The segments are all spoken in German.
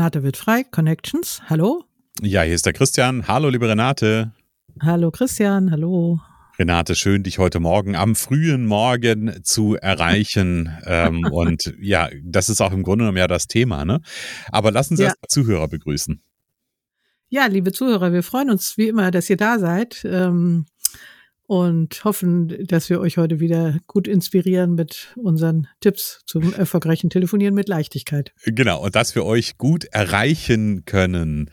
Renate wird frei, Connections. Hallo. Ja, hier ist der Christian. Hallo, liebe Renate. Hallo, Christian. Hallo. Renate, schön, dich heute Morgen am frühen Morgen zu erreichen. ähm, und ja, das ist auch im Grunde genommen ja das Thema, ne? Aber lassen Sie ja. erst Zuhörer begrüßen. Ja, liebe Zuhörer, wir freuen uns wie immer, dass ihr da seid. Ähm, und hoffen, dass wir euch heute wieder gut inspirieren mit unseren Tipps zum erfolgreichen Telefonieren mit Leichtigkeit. Genau, und dass wir euch gut erreichen können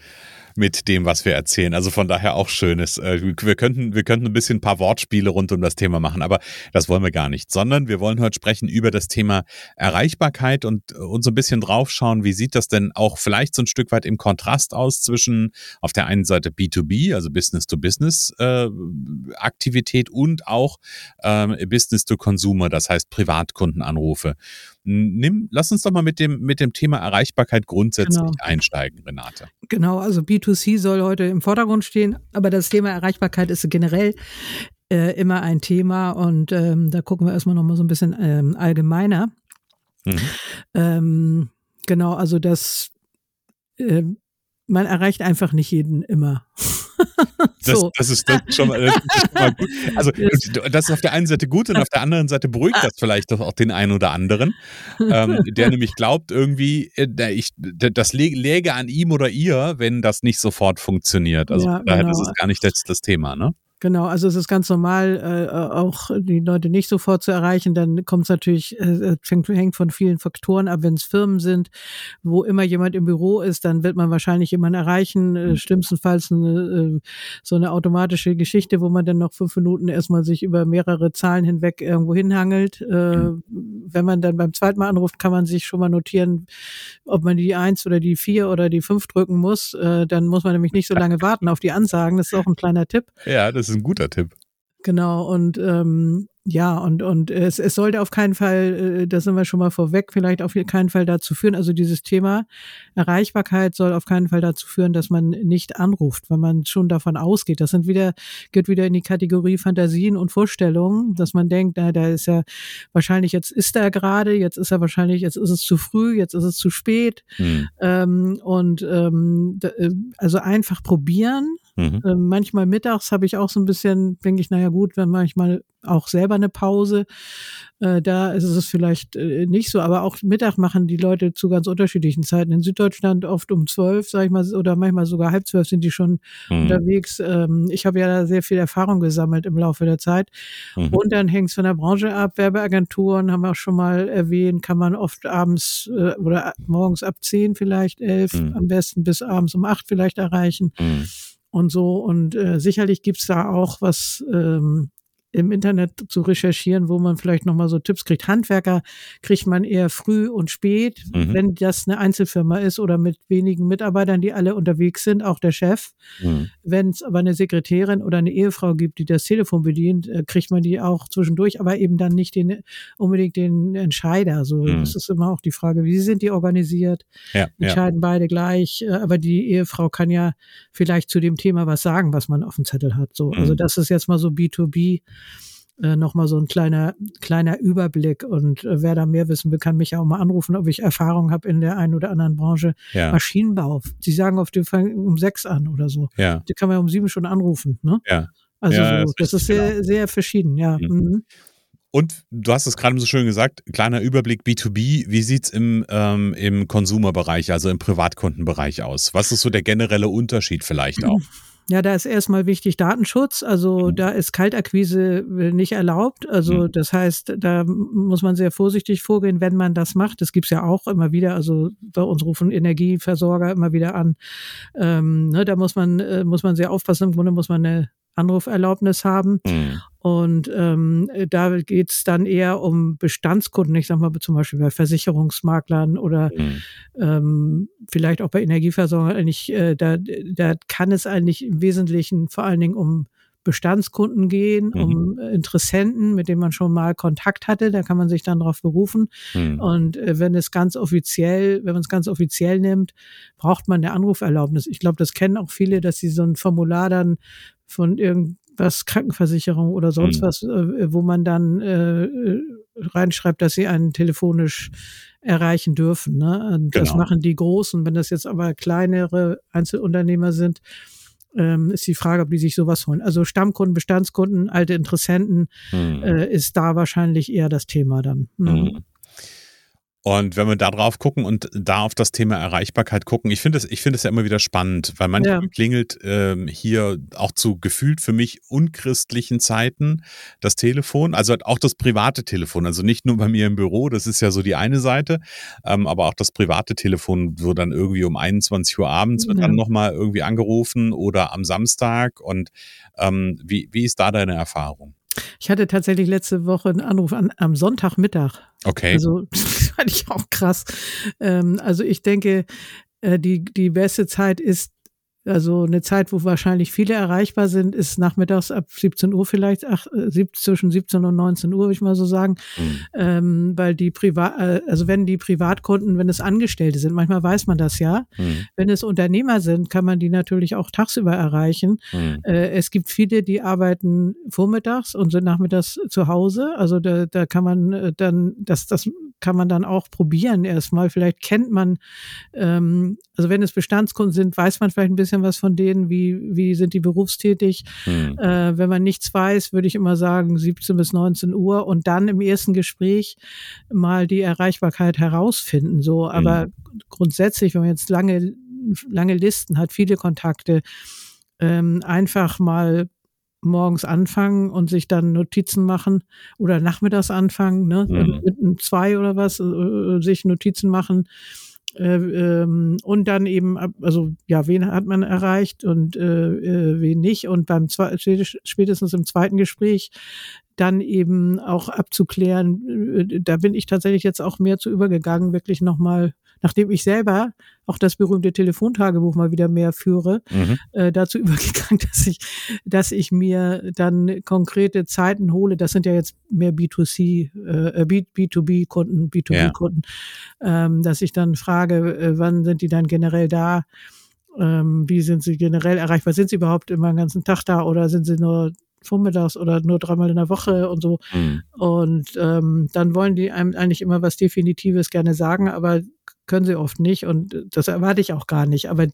mit dem, was wir erzählen. Also von daher auch schönes. Äh, wir könnten, wir könnten ein bisschen ein paar Wortspiele rund um das Thema machen, aber das wollen wir gar nicht, sondern wir wollen heute sprechen über das Thema Erreichbarkeit und uns so ein bisschen draufschauen, wie sieht das denn auch vielleicht so ein Stück weit im Kontrast aus zwischen auf der einen Seite B2B, also Business to Business äh, und auch ähm, Business to Consumer, das heißt Privatkundenanrufe. Nimm, lass uns doch mal mit dem, mit dem Thema Erreichbarkeit grundsätzlich genau. einsteigen, Renate. Genau, also B2C soll heute im Vordergrund stehen, aber das Thema Erreichbarkeit ist generell äh, immer ein Thema und ähm, da gucken wir erstmal nochmal so ein bisschen ähm, allgemeiner. Mhm. Ähm, genau, also das, äh, man erreicht einfach nicht jeden immer. so. das, das, ist, das, schon mal, das ist schon gut. Also das ist auf der einen Seite gut und auf der anderen Seite beruhigt das vielleicht auch den einen oder anderen, ähm, der nämlich glaubt irgendwie, äh, ich, das läge an ihm oder ihr, wenn das nicht sofort funktioniert. Also ja, daher genau. ist es gar nicht das, das Thema, ne? Genau, also es ist ganz normal, äh, auch die Leute nicht sofort zu erreichen. Dann kommt es natürlich, äh, fängt, hängt von vielen Faktoren ab. Wenn es Firmen sind, wo immer jemand im Büro ist, dann wird man wahrscheinlich jemanden erreichen. Äh, mhm. schlimmstenfalls eine, äh, so eine automatische Geschichte, wo man dann noch fünf Minuten erstmal sich über mehrere Zahlen hinweg irgendwo hinhangelt. Äh, mhm. Wenn man dann beim zweiten Mal anruft, kann man sich schon mal notieren, ob man die eins oder die vier oder die fünf drücken muss. Äh, dann muss man nämlich nicht so lange warten auf die Ansagen. Das ist auch ein kleiner Tipp. Ja, das ist ein guter Tipp. Genau, und ähm, ja, und, und es, es sollte auf keinen Fall, äh, da sind wir schon mal vorweg, vielleicht auf keinen Fall dazu führen, also dieses Thema Erreichbarkeit soll auf keinen Fall dazu führen, dass man nicht anruft, weil man schon davon ausgeht. Das sind wieder, geht wieder in die Kategorie Fantasien und Vorstellungen, dass man denkt, na, da ist ja wahrscheinlich, jetzt ist er gerade, jetzt ist er wahrscheinlich, jetzt ist es zu früh, jetzt ist es zu spät. Hm. Ähm, und ähm, äh, also einfach probieren Mhm. Äh, manchmal mittags habe ich auch so ein bisschen, denke ich, naja gut, wenn manchmal auch selber eine Pause. Äh, da ist es vielleicht äh, nicht so, aber auch Mittag machen die Leute zu ganz unterschiedlichen Zeiten. In Süddeutschland oft um zwölf, sag ich mal, oder manchmal sogar halb zwölf sind die schon mhm. unterwegs. Ähm, ich habe ja da sehr viel Erfahrung gesammelt im Laufe der Zeit. Mhm. Und dann hängt es von der Branche ab. Werbeagenturen haben wir auch schon mal erwähnt, kann man oft abends äh, oder morgens ab zehn vielleicht, elf, mhm. am besten bis abends um acht vielleicht erreichen. Und so. Und äh, sicherlich gibt's da auch was ähm, im Internet zu recherchieren, wo man vielleicht nochmal so Tipps kriegt. Handwerker kriegt man eher früh und spät, mhm. wenn das eine Einzelfirma ist oder mit wenigen Mitarbeitern, die alle unterwegs sind, auch der Chef. Mhm. Wenn es aber eine Sekretärin oder eine Ehefrau gibt, die das Telefon bedient, äh, kriegt man die auch zwischendurch, aber eben dann nicht den, unbedingt den Entscheider. So, mhm. das ist immer auch die Frage, wie sind die organisiert? Ja, Entscheiden ja. beide gleich, äh, aber die Ehefrau kann ja vielleicht zu dem Thema was sagen, was man auf dem Zettel hat. So, also mhm. das ist jetzt mal so B2B äh, nochmal so ein kleiner, kleiner Überblick. Und äh, wer da mehr wissen will, kann mich auch mal anrufen, ob ich Erfahrung habe in der einen oder anderen Branche. Ja. Maschinenbau. Sie sagen oft, die fangen um sechs an oder so. Ja. Die kann man ja um sieben schon anrufen. Ne? Ja. Also ja, so, das, das ist sehr, genau. sehr verschieden, ja. Mhm. Mhm. Und du hast es gerade so schön gesagt, kleiner Überblick B2B. Wie sieht's im, ähm, im Consumer-Bereich, also im Privatkundenbereich aus? Was ist so der generelle Unterschied vielleicht auch? Ja, da ist erstmal wichtig Datenschutz. Also mhm. da ist Kaltakquise äh, nicht erlaubt. Also mhm. das heißt, da muss man sehr vorsichtig vorgehen, wenn man das macht. Das gibt's ja auch immer wieder. Also bei uns rufen Energieversorger immer wieder an. Ähm, ne, da muss man, äh, muss man sehr aufpassen. Im Grunde muss man eine Anruferlaubnis haben. Mhm. Und ähm, da geht's dann eher um Bestandskunden, ich sag mal zum Beispiel bei Versicherungsmaklern oder mhm. ähm, vielleicht auch bei Energieversorgern. Eigentlich, äh, da, da kann es eigentlich im Wesentlichen vor allen Dingen um Bestandskunden gehen, mhm. um Interessenten, mit denen man schon mal Kontakt hatte. Da kann man sich dann darauf berufen. Mhm. Und äh, wenn es ganz offiziell, wenn man es ganz offiziell nimmt, braucht man eine Anruferlaubnis. Ich glaube, das kennen auch viele, dass sie so ein Formular dann von irgendwas Krankenversicherung oder sonst mhm. was, äh, wo man dann äh, reinschreibt, dass sie einen telefonisch erreichen dürfen. Ne? Und genau. Das machen die Großen. Wenn das jetzt aber kleinere Einzelunternehmer sind, ähm, ist die Frage, ob die sich sowas holen. Also Stammkunden, Bestandskunden, alte Interessenten mhm. äh, ist da wahrscheinlich eher das Thema dann. Ne? Mhm. Und wenn wir da drauf gucken und da auf das Thema Erreichbarkeit gucken, ich finde es, ich finde es ja immer wieder spannend, weil manchmal ja. klingelt ähm, hier auch zu gefühlt für mich unchristlichen Zeiten das Telefon, also auch das private Telefon, also nicht nur bei mir im Büro, das ist ja so die eine Seite, ähm, aber auch das private Telefon wird dann irgendwie um 21 Uhr abends wird ja. dann nochmal irgendwie angerufen oder am Samstag und ähm, wie, wie ist da deine Erfahrung? Ich hatte tatsächlich letzte Woche einen Anruf an, am Sonntagmittag. Okay. Also das fand ich auch krass. Ähm, also ich denke, äh, die, die beste Zeit ist also eine Zeit, wo wahrscheinlich viele erreichbar sind, ist nachmittags ab 17 Uhr vielleicht, ach, äh, zwischen 17 und 19 Uhr, würde ich mal so sagen. Mhm. Ähm, weil die Privat, äh, also wenn die Privatkunden, wenn es Angestellte sind, manchmal weiß man das ja. Mhm. Wenn es Unternehmer sind, kann man die natürlich auch tagsüber erreichen. Mhm. Äh, es gibt viele, die arbeiten vormittags und sind nachmittags zu Hause. Also da, da kann man äh, dann, das, das kann man dann auch probieren erstmal. Vielleicht kennt man, ähm, also wenn es Bestandskunden sind, weiß man vielleicht ein bisschen was von denen, wie, wie sind die berufstätig. Mhm. Äh, wenn man nichts weiß, würde ich immer sagen 17 bis 19 Uhr und dann im ersten Gespräch mal die Erreichbarkeit herausfinden. So, aber mhm. grundsätzlich, wenn man jetzt lange, lange Listen hat, viele Kontakte, ähm, einfach mal morgens anfangen und sich dann Notizen machen oder nachmittags anfangen, ne, mhm. mit einem zwei oder was, äh, sich Notizen machen äh, ähm, und dann eben, also ja, wen hat man erreicht und äh, äh, wen nicht und beim spätestens im zweiten Gespräch dann eben auch abzuklären, äh, da bin ich tatsächlich jetzt auch mehr zu übergegangen, wirklich nochmal nachdem ich selber auch das berühmte Telefontagebuch mal wieder mehr führe, mhm. äh, dazu übergegangen, dass ich, dass ich mir dann konkrete Zeiten hole. Das sind ja jetzt mehr B2C, äh, B2B-Kunden, B2B-Kunden, ja. ähm, dass ich dann frage, äh, wann sind die dann generell da? Ähm, wie sind sie generell erreichbar? Sind sie überhaupt immer den ganzen Tag da oder sind sie nur vormittags oder nur dreimal in der Woche und so. Mhm. Und ähm, dann wollen die einem eigentlich immer was Definitives gerne sagen, aber können sie oft nicht und das erwarte ich auch gar nicht. Aber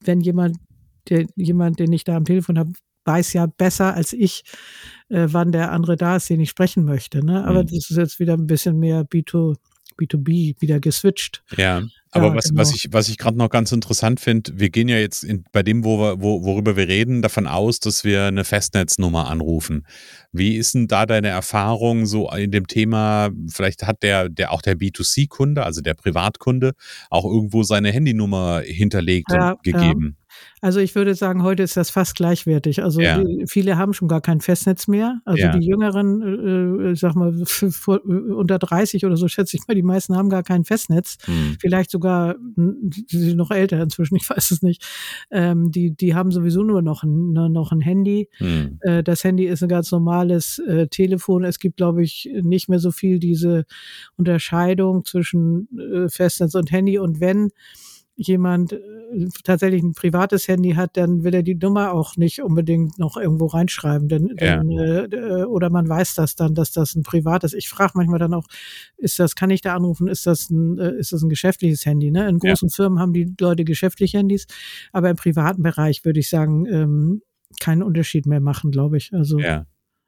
wenn jemand, der, jemand, den ich da am Telefon habe, weiß ja besser als ich, äh, wann der andere da ist, den ich sprechen möchte. Ne? Aber mhm. das ist jetzt wieder ein bisschen mehr B2, B2B, wieder geswitcht. Ja. Aber ja, was, genau. was ich, was ich gerade noch ganz interessant finde, wir gehen ja jetzt in, bei dem, wo wir, wo, worüber wir reden, davon aus, dass wir eine Festnetznummer anrufen. Wie ist denn da deine Erfahrung so in dem Thema? Vielleicht hat der, der auch der B2C-Kunde, also der Privatkunde, auch irgendwo seine Handynummer hinterlegt ja, und gegeben. Ja. Also ich würde sagen, heute ist das fast gleichwertig. Also ja. viele haben schon gar kein Festnetz mehr. Also ja. die Jüngeren, äh, äh sag mal, vor, unter 30 oder so schätze ich mal, die meisten haben gar kein Festnetz. Hm. Vielleicht sogar, sie sind noch älter inzwischen, ich weiß es nicht. Ähm, die, die haben sowieso nur noch ein, noch ein Handy. Hm. Äh, das Handy ist ein ganz normales äh, Telefon. Es gibt, glaube ich, nicht mehr so viel diese Unterscheidung zwischen äh, Festnetz und Handy. Und wenn jemand äh, tatsächlich ein privates Handy hat, dann will er die Nummer auch nicht unbedingt noch irgendwo reinschreiben. Denn, ja. denn äh, äh, oder man weiß das dann, dass das ein privates. Ich frage manchmal dann auch, ist das, kann ich da anrufen, ist das ein, äh, ist das ein geschäftliches Handy? Ne? In großen ja. Firmen haben die Leute geschäftliche Handys, aber im privaten Bereich würde ich sagen, ähm, keinen Unterschied mehr machen, glaube ich. Also ja.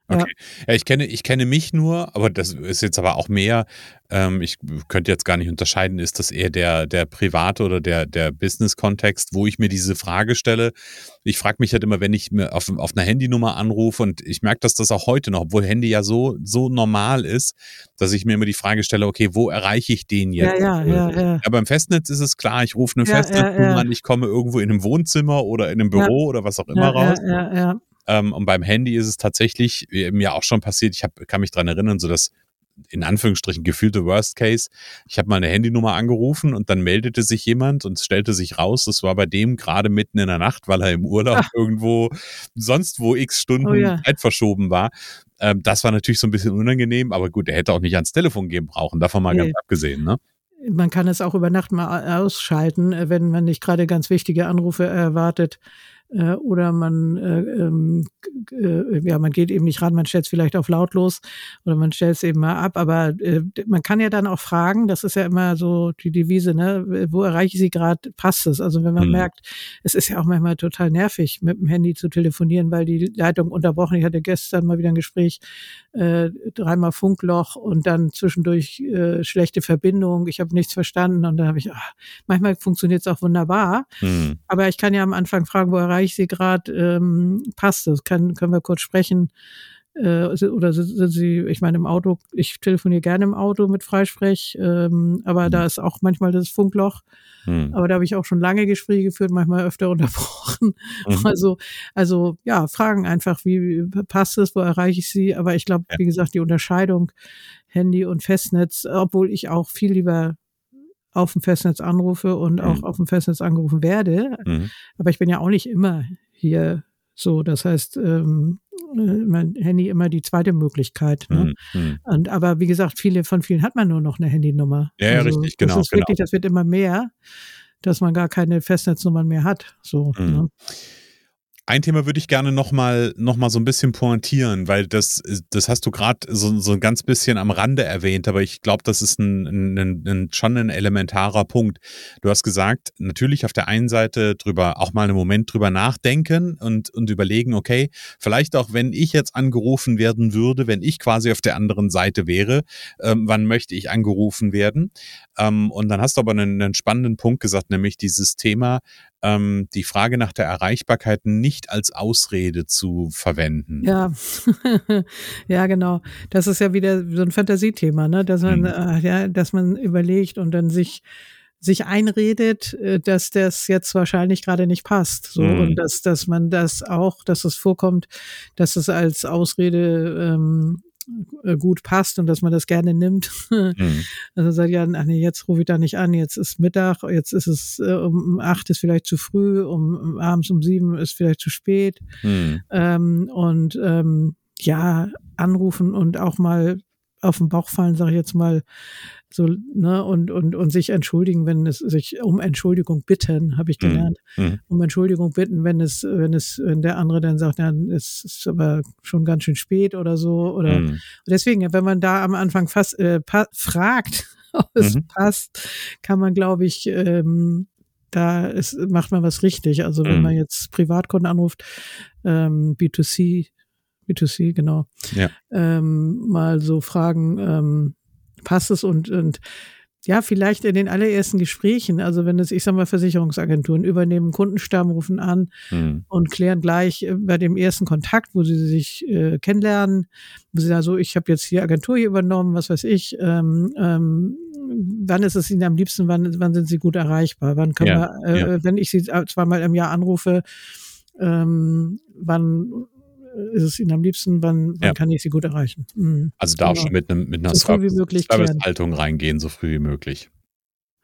Okay. Ja. ja, ich kenne, ich kenne mich nur, aber das ist jetzt aber auch mehr. Ähm, ich könnte jetzt gar nicht unterscheiden, ist das eher der, der private oder der, der Business-Kontext, wo ich mir diese Frage stelle. Ich frage mich halt immer, wenn ich mir auf, auf einer Handynummer anrufe und ich merke, dass das auch heute noch, obwohl Handy ja so, so normal ist, dass ich mir immer die Frage stelle, okay, wo erreiche ich den jetzt? Ja, ja, ja, ja. ja beim Festnetz ist es klar, ich rufe eine ja, Festnetznummer ja, an, ich komme irgendwo in einem Wohnzimmer oder in einem Büro oder was auch immer raus. Ja, ja, ja. Ähm, und beim Handy ist es tatsächlich mir auch schon passiert, ich hab, kann mich dran erinnern, so dass in Anführungsstrichen gefühlte Worst Case. Ich habe mal eine Handynummer angerufen und dann meldete sich jemand und stellte sich raus, das war bei dem gerade mitten in der Nacht, weil er im Urlaub Ach. irgendwo sonst wo x Stunden oh ja. Zeit verschoben war. Ähm, das war natürlich so ein bisschen unangenehm, aber gut, er hätte auch nicht ans Telefon gehen brauchen, davon mal nee. ganz abgesehen, ne? Man kann es auch über Nacht mal ausschalten, äh, wenn man nicht gerade ganz wichtige Anrufe erwartet äh, oder man, äh, ähm, äh, ja, man geht eben nicht ran, man stellt es vielleicht auf lautlos oder man stellt es eben mal ab. Aber äh, man kann ja dann auch fragen, das ist ja immer so die Devise, ne, wo erreiche ich sie gerade, passt es? Also wenn man mhm. merkt, es ist ja auch manchmal total nervig, mit dem Handy zu telefonieren, weil die Leitung unterbrochen. Ich hatte gestern mal wieder ein Gespräch, äh, dreimal Funkloch und dann zwischendurch äh, schlechte Verbindung. Ich habe nichts verstanden und dann habe ich, ach, manchmal funktioniert es auch wunderbar. Mhm. Aber ich kann ja am Anfang fragen, wo erreiche ich sie gerade, ähm, passt es? Kann, können wir kurz sprechen? Äh, oder sind Sie, ich meine, im Auto, ich telefoniere gerne im Auto mit Freisprech, ähm, aber mhm. da ist auch manchmal das Funkloch. Mhm. Aber da habe ich auch schon lange Gespräche geführt, manchmal öfter unterbrochen. Mhm. Also, also ja, fragen einfach, wie passt es, wo erreiche ich sie? Aber ich glaube, ja. wie gesagt, die Unterscheidung Handy und Festnetz, obwohl ich auch viel lieber auf dem Festnetz anrufe und auch mhm. auf dem Festnetz angerufen werde. Mhm. Aber ich bin ja auch nicht immer hier so. Das heißt, ähm, äh, mein Handy immer die zweite Möglichkeit. Ne? Mhm. mhm. Und aber wie gesagt, viele von vielen hat man nur noch eine Handynummer. Ja, also, richtig, genau. Das ist genau. wirklich, das wird immer mehr, dass man gar keine Festnetznummern mehr hat. So. Mhm. Ne? Ein Thema würde ich gerne nochmal noch mal so ein bisschen pointieren, weil das, das hast du gerade so, so ein ganz bisschen am Rande erwähnt, aber ich glaube, das ist ein, ein, ein, schon ein elementarer Punkt. Du hast gesagt, natürlich auf der einen Seite drüber auch mal einen Moment drüber nachdenken und, und überlegen, okay, vielleicht auch wenn ich jetzt angerufen werden würde, wenn ich quasi auf der anderen Seite wäre, ähm, wann möchte ich angerufen werden? Ähm, und dann hast du aber einen, einen spannenden Punkt gesagt, nämlich dieses Thema, ähm, die Frage nach der Erreichbarkeit nicht als Ausrede zu verwenden. Ja, ja, genau. Das ist ja wieder so ein Fantasiethema, ne? dass man, mhm. äh, ja, dass man überlegt und dann sich sich einredet, äh, dass das jetzt wahrscheinlich gerade nicht passt. So mhm. und dass, dass man das auch, dass es vorkommt, dass es als Ausrede ähm, äh, gut passt und dass man das gerne nimmt. Mhm. Also sagt ja, ach nee, jetzt rufe ich da nicht an, jetzt ist Mittag, jetzt ist es äh, um acht ist vielleicht zu früh, um, um abends um sieben ist vielleicht zu spät. Mhm. Ähm, und ähm, ja, anrufen und auch mal auf den Bauch fallen, sage ich jetzt mal, so, ne, und, und, und sich entschuldigen, wenn es sich um Entschuldigung bitten, habe ich mhm. gelernt. Mhm. Um Entschuldigung bitten, wenn es, wenn es, wenn der andere dann sagt, ja, es ist aber schon ganz schön spät oder so. Oder mhm. deswegen, wenn man da am Anfang fast äh, fragt, ob es mhm. passt, kann man, glaube ich, ähm, da ist, macht man was richtig. Also wenn mhm. man jetzt Privatkunden anruft, ähm, B2C, B2C, genau, ja. ähm, mal so fragen, ähm, passt es und, und ja, vielleicht in den allerersten Gesprächen, also wenn es, ich sag mal, Versicherungsagenturen übernehmen Kundenstamm, rufen an mhm. und klären gleich äh, bei dem ersten Kontakt, wo sie sich äh, kennenlernen, wo sie sagen, so, ich habe jetzt die Agentur hier übernommen, was weiß ich, ähm, ähm, wann ist es Ihnen am liebsten, wann, wann sind Sie gut erreichbar? Wann können ja, wir, äh, ja. wenn ich Sie zweimal im Jahr anrufe, ähm, wann ist es Ihnen am liebsten, wann, wann ja. kann ich Sie gut erreichen? Mhm. Also da genau. auch schon mit, einem, mit einer so Servicehaltung reingehen, so früh wie möglich.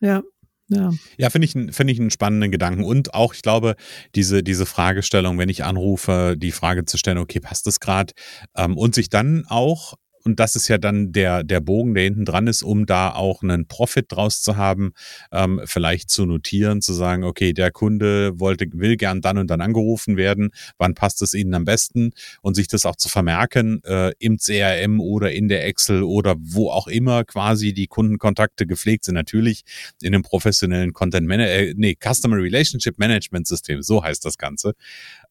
Ja, ja, ja finde ich, find ich einen spannenden Gedanken. Und auch, ich glaube, diese, diese Fragestellung, wenn ich anrufe, die Frage zu stellen, okay, passt das gerade? Ähm, und sich dann auch und das ist ja dann der, der Bogen, der hinten dran ist, um da auch einen Profit draus zu haben, ähm, vielleicht zu notieren, zu sagen, okay, der Kunde wollte, will gern dann und dann angerufen werden, wann passt es Ihnen am besten und sich das auch zu vermerken äh, im CRM oder in der Excel oder wo auch immer quasi die Kundenkontakte gepflegt sind. Natürlich in einem professionellen Content Management, äh, nee, Customer Relationship Management System, so heißt das Ganze.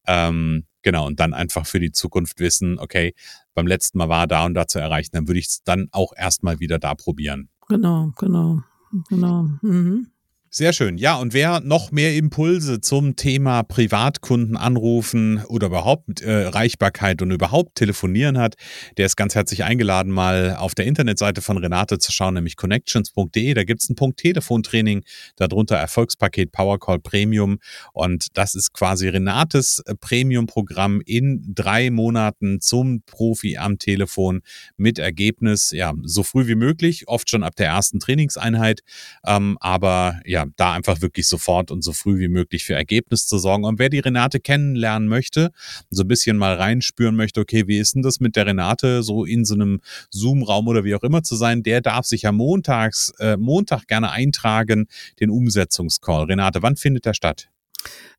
Ähm, genau, und dann einfach für die Zukunft wissen, okay, beim letzten Mal war da und da zu erreichen, dann würde ich es dann auch erstmal wieder da probieren. Genau, genau, genau. Mhm. Sehr schön. Ja, und wer noch mehr Impulse zum Thema Privatkunden anrufen oder überhaupt äh, Reichbarkeit und überhaupt telefonieren hat, der ist ganz herzlich eingeladen, mal auf der Internetseite von Renate zu schauen, nämlich connections.de. Da gibt es einen Punkt Telefontraining, darunter Erfolgspaket Powercall Premium. Und das ist quasi Renates äh, Premium-Programm in drei Monaten zum Profi am Telefon mit Ergebnis, ja, so früh wie möglich, oft schon ab der ersten Trainingseinheit. Ähm, aber ja, da einfach wirklich sofort und so früh wie möglich für Ergebnis zu sorgen. Und wer die Renate kennenlernen möchte, so ein bisschen mal reinspüren möchte, okay, wie ist denn das mit der Renate, so in so einem Zoom-Raum oder wie auch immer zu sein, der darf sich ja montags, äh, Montag gerne eintragen, den Umsetzungscall. Renate, wann findet der statt?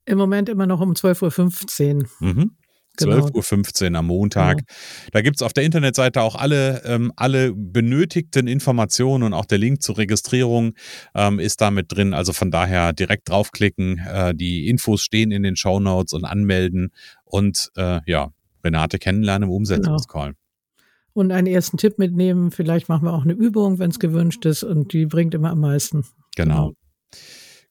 Im Moment immer noch um 12.15 Uhr. Mhm. Genau. 12.15 Uhr am Montag. Genau. Da gibt es auf der Internetseite auch alle, ähm, alle benötigten Informationen und auch der Link zur Registrierung ähm, ist da mit drin. Also von daher direkt draufklicken. Äh, die Infos stehen in den Show Notes und anmelden und äh, ja, Renate kennenlernen im Umsetzungscall. Genau. Und einen ersten Tipp mitnehmen. Vielleicht machen wir auch eine Übung, wenn es gewünscht ist und die bringt immer am meisten. genau.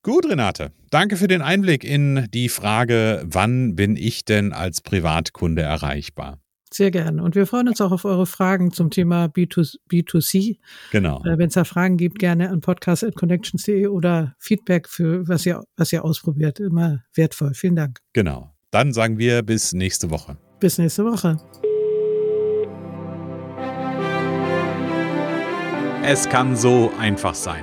Gut, Renate. Danke für den Einblick in die Frage, wann bin ich denn als Privatkunde erreichbar? Sehr gerne. Und wir freuen uns auch auf eure Fragen zum Thema B2, B2C. Genau. Äh, Wenn es da Fragen gibt, gerne an podcast.connections.de oder Feedback für was ihr, was ihr ausprobiert. Immer wertvoll. Vielen Dank. Genau. Dann sagen wir bis nächste Woche. Bis nächste Woche. Es kann so einfach sein.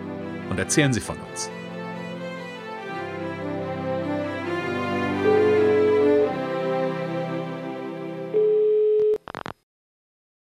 und erzählen Sie von uns.